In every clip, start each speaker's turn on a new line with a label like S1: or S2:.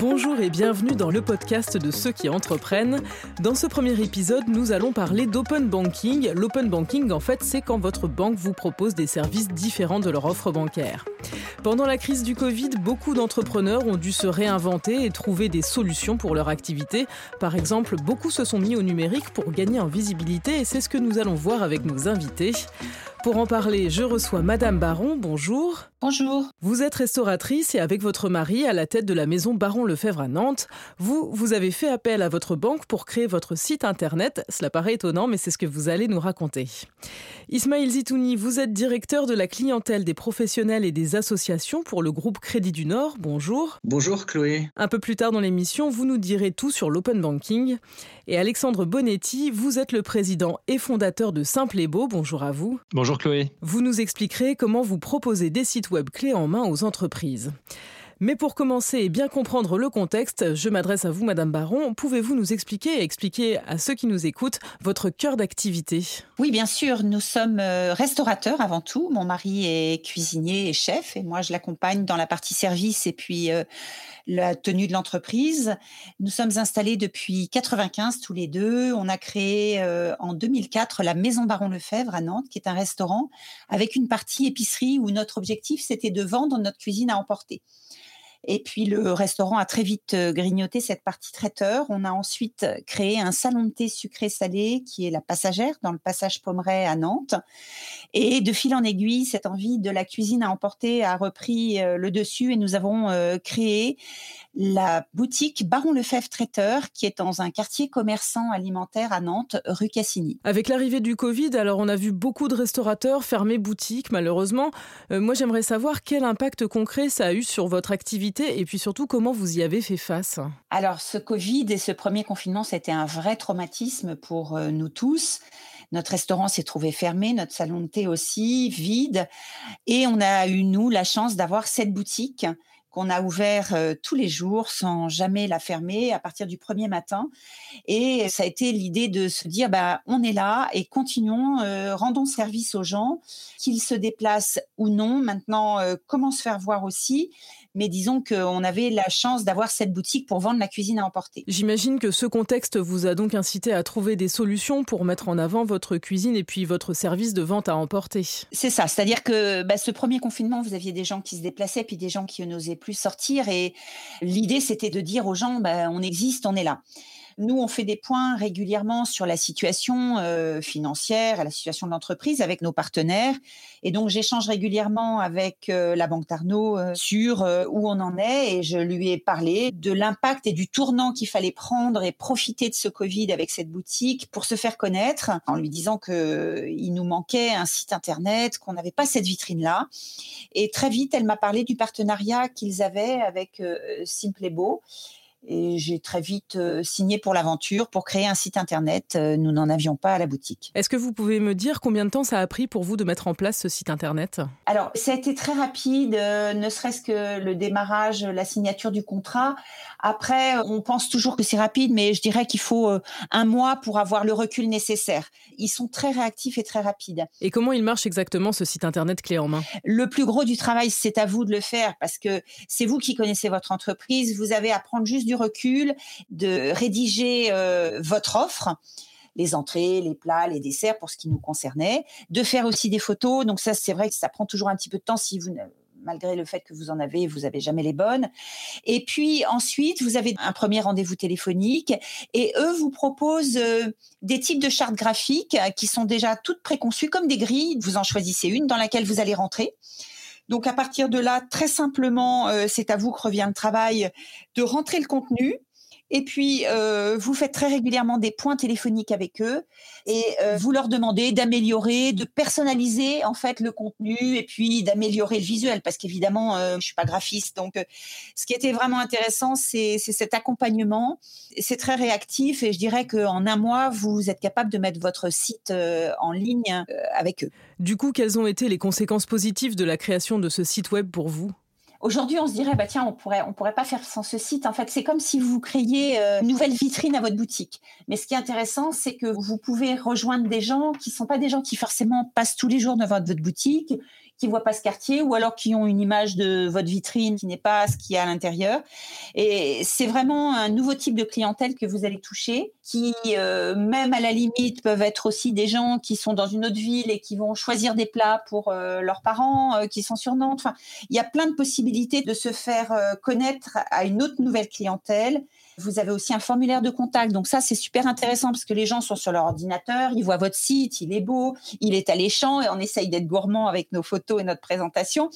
S1: Bonjour et bienvenue dans le podcast de ceux qui entreprennent. Dans ce premier épisode, nous allons parler d'open banking. L'open banking, en fait, c'est quand votre banque vous propose des services différents de leur offre bancaire. Pendant la crise du Covid, beaucoup d'entrepreneurs ont dû se réinventer et trouver des solutions pour leur activité. Par exemple, beaucoup se sont mis au numérique pour gagner en visibilité et c'est ce que nous allons voir avec nos invités. Pour en parler, je reçois Madame Baron. Bonjour.
S2: Bonjour.
S1: Vous êtes restauratrice et avec votre mari à la tête de la maison Baron Lefebvre à Nantes, vous, vous avez fait appel à votre banque pour créer votre site internet. Cela paraît étonnant, mais c'est ce que vous allez nous raconter. Ismaël Zitouni, vous êtes directeur de la clientèle des professionnels et des associations pour le groupe Crédit du Nord. Bonjour.
S3: Bonjour Chloé.
S1: Un peu plus tard dans l'émission, vous nous direz tout sur l'open banking. Et Alexandre Bonetti, vous êtes le président et fondateur de Simple et Beau. Bonjour à vous.
S4: Bonjour Chloé.
S1: Vous nous expliquerez comment vous proposez des sites web clés en main aux entreprises. Mais pour commencer et bien comprendre le contexte, je m'adresse à vous, Madame Baron. Pouvez-vous nous expliquer et expliquer à ceux qui nous écoutent votre cœur d'activité?
S2: Oui, bien sûr. Nous sommes euh, restaurateurs avant tout. Mon mari est cuisinier et chef, et moi je l'accompagne dans la partie service et puis euh, la tenue de l'entreprise. Nous sommes installés depuis 95 tous les deux. On a créé euh, en 2004 la Maison Baron Lefebvre à Nantes, qui est un restaurant avec une partie épicerie où notre objectif c'était de vendre notre cuisine à emporter. Et puis le restaurant a très vite euh, grignoté cette partie traiteur. On a ensuite créé un salon de thé sucré-salé qui est la passagère dans le passage Pommeret à Nantes. Et de fil en aiguille, cette envie de la cuisine à emporter a repris euh, le dessus et nous avons euh, créé la boutique Baron Lefebvre Traiteur qui est dans un quartier commerçant alimentaire à Nantes, rue Cassini.
S1: Avec l'arrivée du Covid, alors on a vu beaucoup de restaurateurs fermer boutique malheureusement. moi j'aimerais savoir quel impact concret ça a eu sur votre activité et puis surtout comment vous y avez fait face?
S2: Alors ce Covid et ce premier confinement, c'était un vrai traumatisme pour euh, nous tous. Notre restaurant s'est trouvé fermé, notre salon de thé aussi, vide. Et on a eu, nous, la chance d'avoir cette boutique qu'on a ouvert euh, tous les jours sans jamais la fermer à partir du premier matin. Et ça a été l'idée de se dire, bah, on est là et continuons, euh, rendons service aux gens, qu'ils se déplacent ou non. Maintenant, comment se faire voir aussi? Mais disons qu'on avait la chance d'avoir cette boutique pour vendre la cuisine à emporter.
S1: J'imagine que ce contexte vous a donc incité à trouver des solutions pour mettre en avant votre cuisine et puis votre service de vente à emporter.
S2: C'est ça, c'est-à-dire que bah, ce premier confinement, vous aviez des gens qui se déplaçaient, puis des gens qui n'osaient plus sortir, et l'idée c'était de dire aux gens, bah, on existe, on est là. Nous, on fait des points régulièrement sur la situation euh, financière, la situation de l'entreprise avec nos partenaires. Et donc, j'échange régulièrement avec euh, la Banque Tarnot euh, sur où on en est. Et je lui ai parlé de l'impact et du tournant qu'il fallait prendre et profiter de ce Covid avec cette boutique pour se faire connaître, en lui disant qu'il nous manquait un site internet, qu'on n'avait pas cette vitrine-là. Et très vite, elle m'a parlé du partenariat qu'ils avaient avec Simple et Beau et j'ai très vite euh, signé pour l'aventure pour créer un site internet. Euh, nous n'en avions pas à la boutique.
S1: Est-ce que vous pouvez me dire combien de temps ça a pris pour vous de mettre en place ce site internet?
S2: Alors, ça a été très rapide, euh, ne serait-ce que le démarrage, la signature du contrat. Après, on pense toujours que c'est rapide, mais je dirais qu'il faut un mois pour avoir le recul nécessaire. Ils sont très réactifs et très rapides.
S1: Et comment il marche exactement ce site internet clé en main?
S2: Le plus gros du travail, c'est à vous de le faire parce que c'est vous qui connaissez votre entreprise. Vous avez à prendre juste du recul, de rédiger euh, votre offre les entrées, les plats, les desserts pour ce qui nous concernait, de faire aussi des photos. Donc ça, c'est vrai que ça prend toujours un petit peu de temps si vous malgré le fait que vous en avez, vous avez jamais les bonnes. Et puis ensuite, vous avez un premier rendez-vous téléphonique et eux vous proposent euh, des types de chartes graphiques qui sont déjà toutes préconçues comme des grilles. Vous en choisissez une dans laquelle vous allez rentrer. Donc à partir de là, très simplement, euh, c'est à vous que revient le travail de rentrer le contenu. Et puis, euh, vous faites très régulièrement des points téléphoniques avec eux et euh, vous leur demandez d'améliorer, de personnaliser en fait le contenu et puis d'améliorer le visuel parce qu'évidemment, euh, je suis pas graphiste. Donc, euh, ce qui était vraiment intéressant, c'est cet accompagnement. C'est très réactif et je dirais qu'en un mois, vous êtes capable de mettre votre site en ligne avec eux.
S1: Du coup, quelles ont été les conséquences positives de la création de ce site web pour vous?
S2: Aujourd'hui, on se dirait, bah tiens, on pourrait, on pourrait pas faire sans ce site. En fait, c'est comme si vous créiez euh, une nouvelle vitrine à votre boutique. Mais ce qui est intéressant, c'est que vous pouvez rejoindre des gens qui sont pas des gens qui forcément passent tous les jours devant votre boutique, qui voient pas ce quartier ou alors qui ont une image de votre vitrine qui n'est pas ce qu'il y a à l'intérieur. Et c'est vraiment un nouveau type de clientèle que vous allez toucher, qui euh, même à la limite peuvent être aussi des gens qui sont dans une autre ville et qui vont choisir des plats pour euh, leurs parents euh, qui sont sur Nantes. Enfin, il y a plein de possibilités de se faire connaître à une autre nouvelle clientèle vous avez aussi un formulaire de contact. Donc ça, c'est super intéressant parce que les gens sont sur leur ordinateur, ils voient votre site, il est beau, il est alléchant et on essaye d'être gourmand avec nos photos et notre présentation.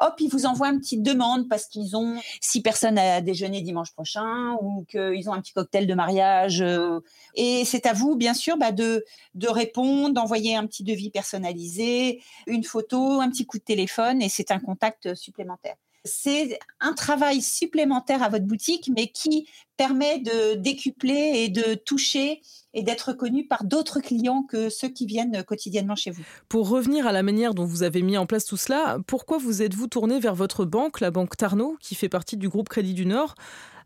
S2: Hop, ils vous envoient une petite demande parce qu'ils ont six personnes à déjeuner dimanche prochain ou qu'ils ont un petit cocktail de mariage. Euh, et c'est à vous, bien sûr, bah, de, de répondre, d'envoyer un petit devis personnalisé, une photo, un petit coup de téléphone et c'est un contact supplémentaire c'est un travail supplémentaire à votre boutique, mais qui permet de décupler et de toucher et d'être connu par d'autres clients que ceux qui viennent quotidiennement chez vous.
S1: Pour revenir à la manière dont vous avez mis en place tout cela, pourquoi vous êtes-vous tourné vers votre banque, la banque Tarnot, qui fait partie du groupe Crédit du Nord?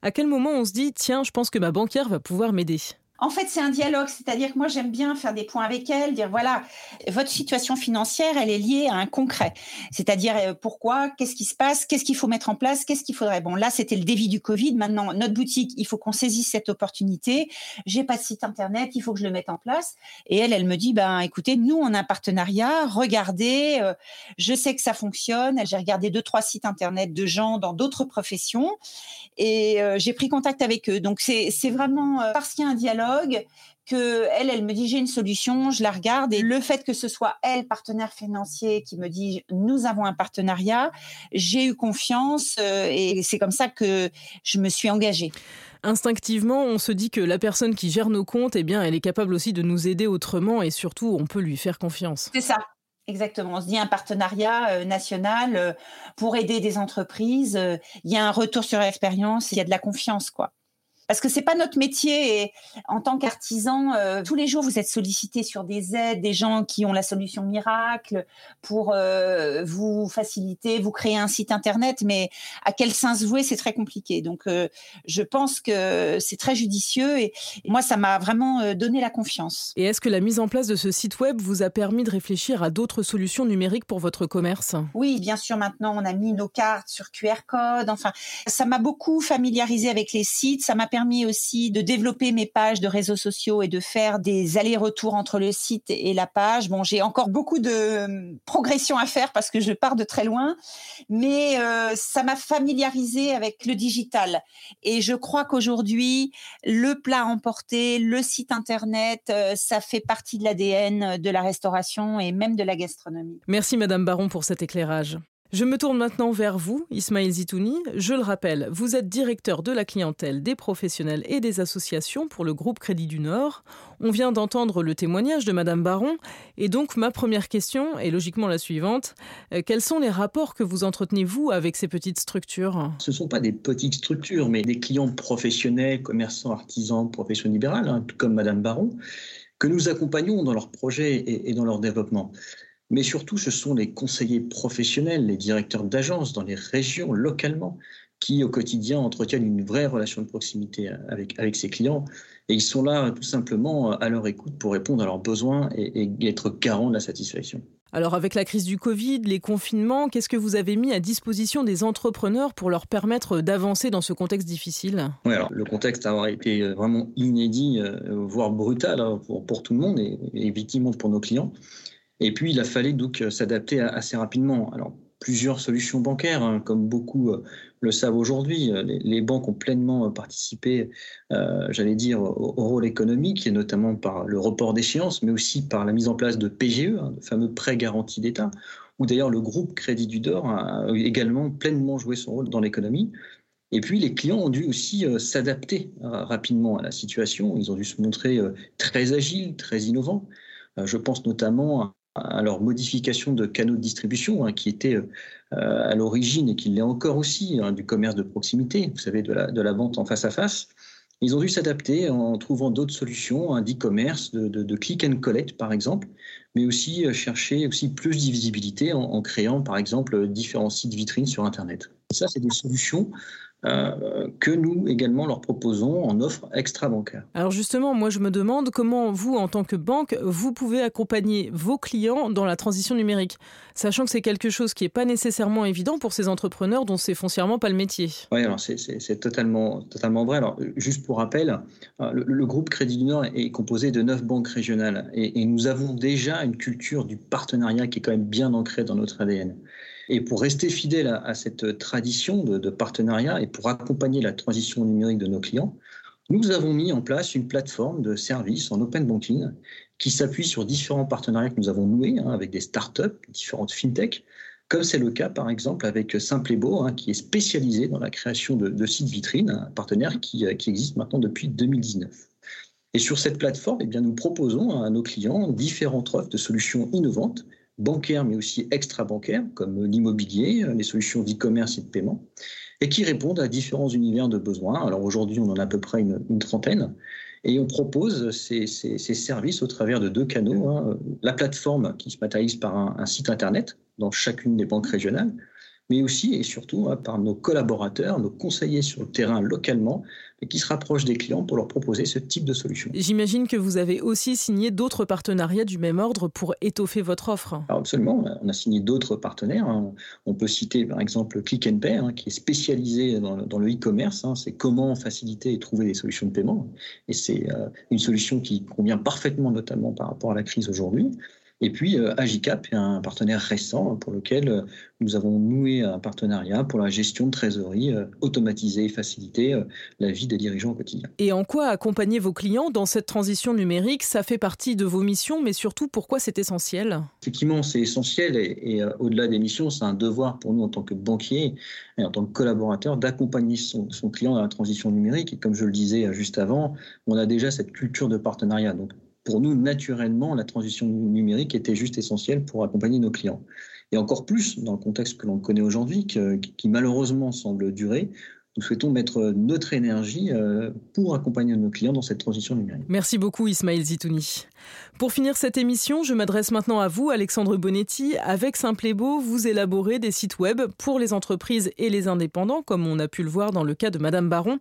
S1: À quel moment on se dit, tiens, je pense que ma banquière va pouvoir m'aider?
S2: En fait, c'est un dialogue, c'est-à-dire que moi, j'aime bien faire des points avec elle, dire voilà, votre situation financière, elle est liée à un concret. C'est-à-dire euh, pourquoi, qu'est-ce qui se passe, qu'est-ce qu'il faut mettre en place, qu'est-ce qu'il faudrait. Bon, là, c'était le dévi du Covid. Maintenant, notre boutique, il faut qu'on saisisse cette opportunité. J'ai pas de site internet, il faut que je le mette en place. Et elle, elle me dit ben, écoutez, nous, on a un partenariat. Regardez, euh, je sais que ça fonctionne. J'ai regardé deux, trois sites internet de gens dans d'autres professions et euh, j'ai pris contact avec eux. Donc, c'est vraiment parce qu'il y a un dialogue que elle, elle me dit j'ai une solution, je la regarde et le fait que ce soit elle, partenaire financier, qui me dit nous avons un partenariat, j'ai eu confiance euh, et c'est comme ça que je me suis engagée.
S1: Instinctivement, on se dit que la personne qui gère nos comptes, eh bien, elle est capable aussi de nous aider autrement et surtout, on peut lui faire confiance.
S2: C'est ça. Exactement. On se dit un partenariat euh, national euh, pour aider des entreprises. Il y a un retour sur l'expérience, il y a de la confiance, quoi parce que c'est pas notre métier. Et en tant qu'artisan, euh, tous les jours, vous êtes sollicité sur des aides, des gens qui ont la solution miracle pour euh, vous faciliter, vous créer un site internet. Mais à quel sens vouer, c'est très compliqué. Donc, euh, je pense que c'est très judicieux et, moi, ça m'a vraiment donné la confiance.
S1: Et est-ce que la mise en place de ce site web vous a permis de réfléchir à d'autres solutions numériques pour votre commerce?
S2: Oui, bien sûr. Maintenant, on a mis nos cartes sur QR code. Enfin, ça m'a beaucoup familiarisé avec les sites. Ça m'a permis aussi de développer mes pages de réseaux sociaux et de faire des allers-retours entre le site et la page. Bon, j'ai encore beaucoup de euh, progression à faire parce que je pars de très loin, mais euh, ça m'a familiarisé avec le digital. Et je crois qu'aujourd'hui, le plat emporté, le site internet, euh, ça fait partie de l'ADN de la restauration et même de la gastronomie.
S1: Merci Madame Baron pour cet éclairage. Je me tourne maintenant vers vous, Ismaël Zitouni. Je le rappelle, vous êtes directeur de la clientèle des professionnels et des associations pour le groupe Crédit du Nord. On vient d'entendre le témoignage de Madame Baron. Et donc, ma première question est logiquement la suivante. Euh, quels sont les rapports que vous entretenez, vous, avec ces petites structures?
S3: Ce ne sont pas des petites structures, mais des clients professionnels, commerçants, artisans, professions libérales, hein, comme Madame Baron, que nous accompagnons dans leurs projets et dans leur développement mais surtout ce sont les conseillers professionnels, les directeurs d'agences dans les régions localement qui au quotidien entretiennent une vraie relation de proximité avec, avec ces clients. Et ils sont là tout simplement à leur écoute pour répondre à leurs besoins et, être garants de la satisfaction.
S1: Alors avec la crise du Covid, les confinements, qu'est-ce que vous avez mis à disposition des entrepreneurs pour leur permettre d'avancer dans ce contexte difficile?
S3: Oui, alors le contexte a été vraiment inédit, euh, voire brutal hein, pour, pour tout le monde et, et effectivement pour nos clients. Et puis, il a fallu donc euh, s'adapter assez rapidement. Alors, plusieurs solutions bancaires, hein, comme beaucoup euh, le savent aujourd'hui. Euh, les, banques ont pleinement participé, j'allais dire, au, rôle économique, et notamment par le report d'échéance, mais aussi par la mise en place de PGE, hein, de fameux prêts garantis d'État, où d'ailleurs le groupe Crédit du Dor a également pleinement joué son rôle dans l'économie. Et puis les clients ont dû aussi s'adapter rapidement à la situation. Ils ont dû se montrer très agiles, très innovants. Je pense notamment à leur modification de canaux de distribution, hein, qui était euh, à l'origine et qui l'est encore aussi hein, du commerce de proximité, vous savez, de la, vente en face à face. Ils ont dû s'adapter en trouvant d'autres solutions hein, d'e-commerce, de, de, click and collect par exemple, mais aussi euh, chercher aussi plus de visibilité en, créant par exemple différents sites vitrines sur Internet. ça, c'est des solutions euh, que nous également leur proposons en offre extra-bancaire.
S1: Alors justement, moi je me demande comment vous, en tant que banque, vous pouvez accompagner vos clients dans la transition numérique, sachant que c'est quelque chose qui n'est pas nécessairement évident pour ces entrepreneurs dont c'est foncièrement pas le métier.
S3: Oui, alors c'est totalement, totalement vrai. Alors juste pour rappel, euh, le, groupe Crédit du Nord est composé de neuf banques régionales et, et nous avons déjà une culture du partenariat qui est quand même bien ancrée dans notre ADN. Et pour rester fidèle à, cette tradition de, partenariat et pour accompagner la transition numérique de nos clients, nous avons mis en place une plateforme de services en open banking qui s'appuie sur différents partenariats que nous avons noués hein, avec des startups, différentes fintechs, comme c'est le cas par exemple avec Simple et Beau, hein, qui est spécialisé dans la création de, sites vitrines, un partenaire qui, qui, existe maintenant depuis 2019. Et sur cette plateforme, eh bien, nous proposons à nos clients différentes offres de solutions innovantes bancaires, mais aussi extra-bancaires, comme l'immobilier, les solutions d'e-commerce et de paiement, et qui répondent à différents univers de besoins. Alors aujourd'hui, on en a à peu près une, trentaine, et on propose ces, services au travers de deux canaux. Hein. La plateforme qui se matérialise par un, site Internet dans chacune des banques régionales, mais aussi et surtout hein, par nos collaborateurs, nos conseillers sur le terrain localement, qui se rapprochent des clients pour leur proposer ce type de solution.
S1: J'imagine que vous avez aussi signé d'autres partenariats du même ordre pour étoffer votre offre.
S3: absolument, on a signé d'autres partenaires. Hein. On peut citer par exemple Click and Pay, hein, qui est spécialisé dans, le e-commerce. C'est comment faciliter et trouver des solutions de paiement. Et c'est euh, une solution qui convient parfaitement, notamment par rapport à la crise aujourd'hui. Et puis euh, Agicap est un partenaire récent pour lequel euh, nous avons noué un partenariat pour la gestion de trésorerie euh, automatisée et faciliter la vie des dirigeants au quotidien.
S1: Et en quoi accompagner vos clients dans cette transition numérique? Ça fait partie de vos missions, mais surtout pourquoi c'est essentiel?
S3: Effectivement, c'est essentiel et, au-delà des missions, c'est un devoir pour nous en tant que banquier et en tant que collaborateur d'accompagner son, son, client dans la transition numérique. Et comme je le disais juste avant, on a déjà cette culture de partenariat. Donc pour nous, naturellement, la transition numérique était juste essentielle pour accompagner nos clients. Et encore plus dans le contexte que l'on connaît aujourd'hui, qui malheureusement semble durer, nous souhaitons mettre notre énergie euh, pour accompagner nos clients dans cette transition numérique.
S1: Merci beaucoup Ismaël Zitouni. Pour finir cette émission, je m'adresse maintenant à vous, Alexandre Bonetti. Avec Simplebo, vous élaborez des sites web pour les entreprises et les indépendants, comme on a pu le voir dans le cas de Madame Baron.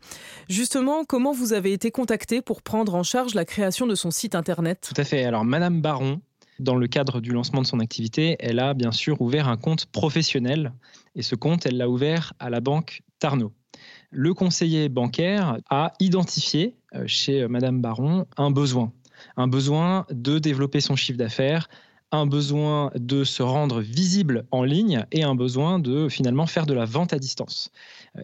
S1: Justement, comment vous avez été contacté pour prendre en charge la création de son site internet?
S4: Tout à fait. Alors Madame Baron, dans le cadre du lancement de son activité, elle a bien sûr ouvert un compte professionnel. Et ce compte, elle l'a ouvert à la banque Tarno le conseiller bancaire a identifié euh, chez Madame Baron un besoin, un besoin de développer son chiffre d'affaires, un besoin de se rendre visible en ligne et un besoin de finalement faire de la vente à distance.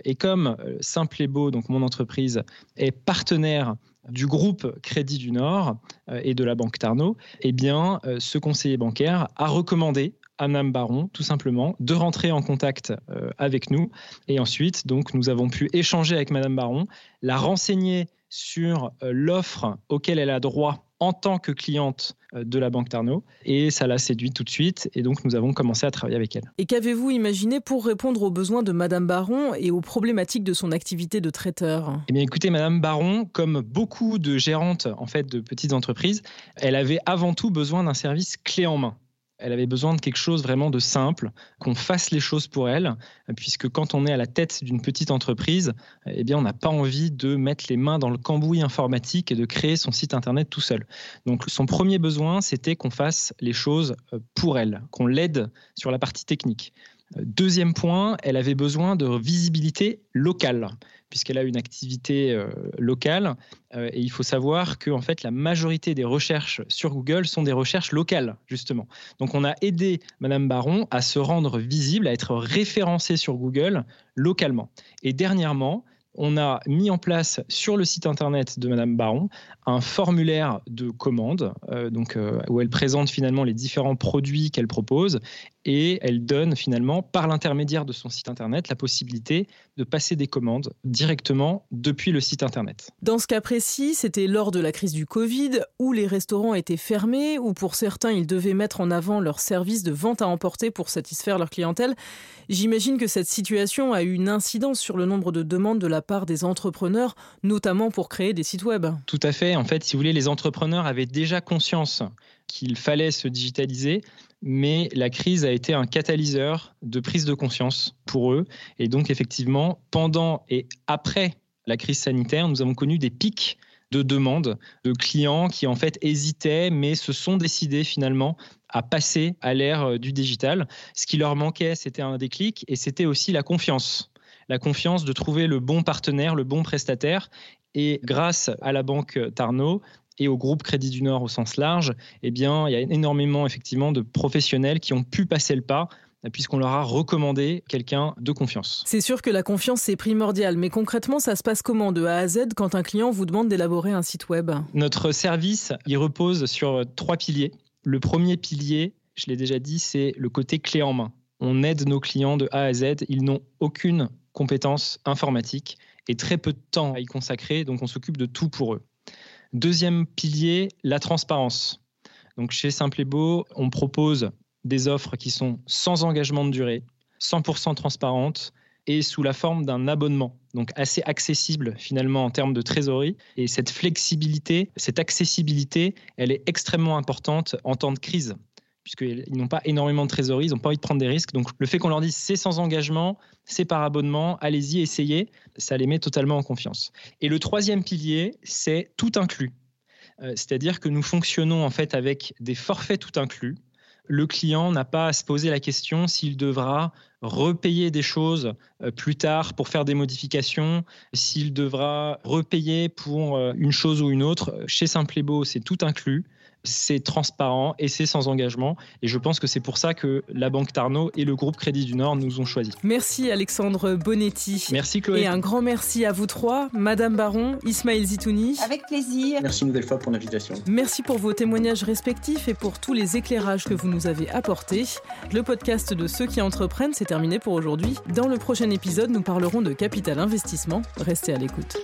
S4: Et comme euh, Simple et Beau, donc mon entreprise, est partenaire du groupe Crédit du Nord euh, et de la banque Tarno, eh bien, ce conseiller bancaire a recommandé à Nam Baron, tout simplement, de rentrer en contact euh, avec nous. Et ensuite, donc, nous avons pu échanger avec Madame Baron, la renseigner sur euh, l'offre auquel elle a droit en tant que cliente euh, de la Banque Tarno. Et ça l'a séduite tout de suite. Et donc, nous avons commencé à travailler avec elle.
S1: Et qu'avez-vous imaginé pour répondre aux besoins de Madame Baron et aux problématiques de son activité de traiteur?
S4: Eh bien, écoutez, Madame Baron, comme beaucoup de gérantes en fait de petites entreprises, elle avait avant tout besoin d'un service clé en main. Elle avait besoin de quelque chose vraiment de simple, qu'on fasse les choses pour elle, puisque quand on est à la tête d'une petite entreprise, eh bien, on n'a pas envie de mettre les mains dans le cambouis informatique et de créer son site internet tout seul. Donc, son premier besoin, c'était qu'on fasse les choses euh, pour elle, qu'on l'aide sur la partie technique. Deuxième point, elle avait besoin de visibilité locale puisqu'elle a une activité euh, locale. Euh, et il faut savoir que en fait, la majorité des recherches sur Google sont des recherches locales, justement. Donc on a aidé Madame Baron à se rendre visible, à être référencée sur Google localement. Et dernièrement, on a mis en place sur le site internet de Madame Baron un formulaire de commande, euh, donc où elle présente finalement les différents produits qu'elle propose et elle donne finalement, par l'intermédiaire de son site internet, la possibilité de passer des commandes directement depuis le site internet.
S1: Dans ce cas précis, c'était lors de la crise du Covid où les restaurants étaient fermés, où pour certains ils devaient mettre en avant leur service de vente à emporter pour satisfaire leur clientèle. J'imagine que cette situation a eu une incidence sur le nombre de demandes de la part des entrepreneurs, notamment pour créer des sites web.
S4: Tout à fait. En fait, si vous voulez, les entrepreneurs avaient déjà conscience qu'il fallait se digitaliser, mais la crise a été un catalyseur de prise de conscience pour eux. Et donc, effectivement, pendant et après la crise sanitaire, nous avons connu des pics de demandes de clients qui en fait hésitaient mais se sont décidés finalement à passer à l'ère euh, du digital. Ce qui leur manquait, c'était un déclic et c'était aussi la confiance. La confiance de trouver le bon partenaire, le bon prestataire. Et grâce à la banque Tarno, et au groupe Crédit du Nord au sens large, eh bien, il y a énormément effectivement de professionnels qui ont pu passer le pas puisqu'on leur a recommandé quelqu'un de confiance.
S1: C'est sûr que la confiance, c'est primordial, mais concrètement, ça se passe comment de A à Z quand un client vous demande d'élaborer un site web?
S4: Notre service, il repose sur trois piliers. Le premier pilier, je l'ai déjà dit, c'est le côté clé en main. On aide nos clients de A à Z, ils n'ont aucune compétence informatique et très peu de temps à y consacrer, donc on s'occupe de tout pour eux. Deuxième pilier, la transparence. Donc chez Simple et Beau, on propose des offres qui sont sans engagement de durée, 100% transparentes et sous la forme d'un abonnement, donc assez accessible finalement en termes de trésorerie. Et cette flexibilité, cette accessibilité, elle est extrêmement importante en temps de crise puisqu'ils n'ont pas énormément de trésorerie, ils n'ont pas envie de prendre des risques. Donc le fait qu'on leur dise c'est sans engagement, c'est par abonnement, allez-y, essayez, ça les met totalement en confiance. Et le troisième pilier, c'est tout inclus. Euh, c'est-à-dire que nous fonctionnons en fait avec des forfaits tout inclus le client n'a pas à se poser la question s'il devra repayer des choses euh, plus tard pour faire des modifications, s'il devra repayer pour euh, une chose ou une autre. Chez Simple Beau, c'est tout inclus c'est transparent et c'est sans engagement. Et je pense que c'est pour ça que la Banque Tarno et le groupe Crédit du Nord nous ont choisis.
S1: Merci Alexandre Bonetti.
S4: Merci Chloé.
S1: Et un grand merci à vous trois, Madame Baron, Ismaël Zitouni.
S2: Avec plaisir.
S3: Merci une nouvelle fois pour l'invitation.
S1: Merci pour vos témoignages respectifs et pour tous les éclairages que vous nous avez apportés. Le podcast de ceux qui entreprennent, c'est terminé pour aujourd'hui. Dans le prochain épisode, nous parlerons de capital investissement. Restez à l'écoute.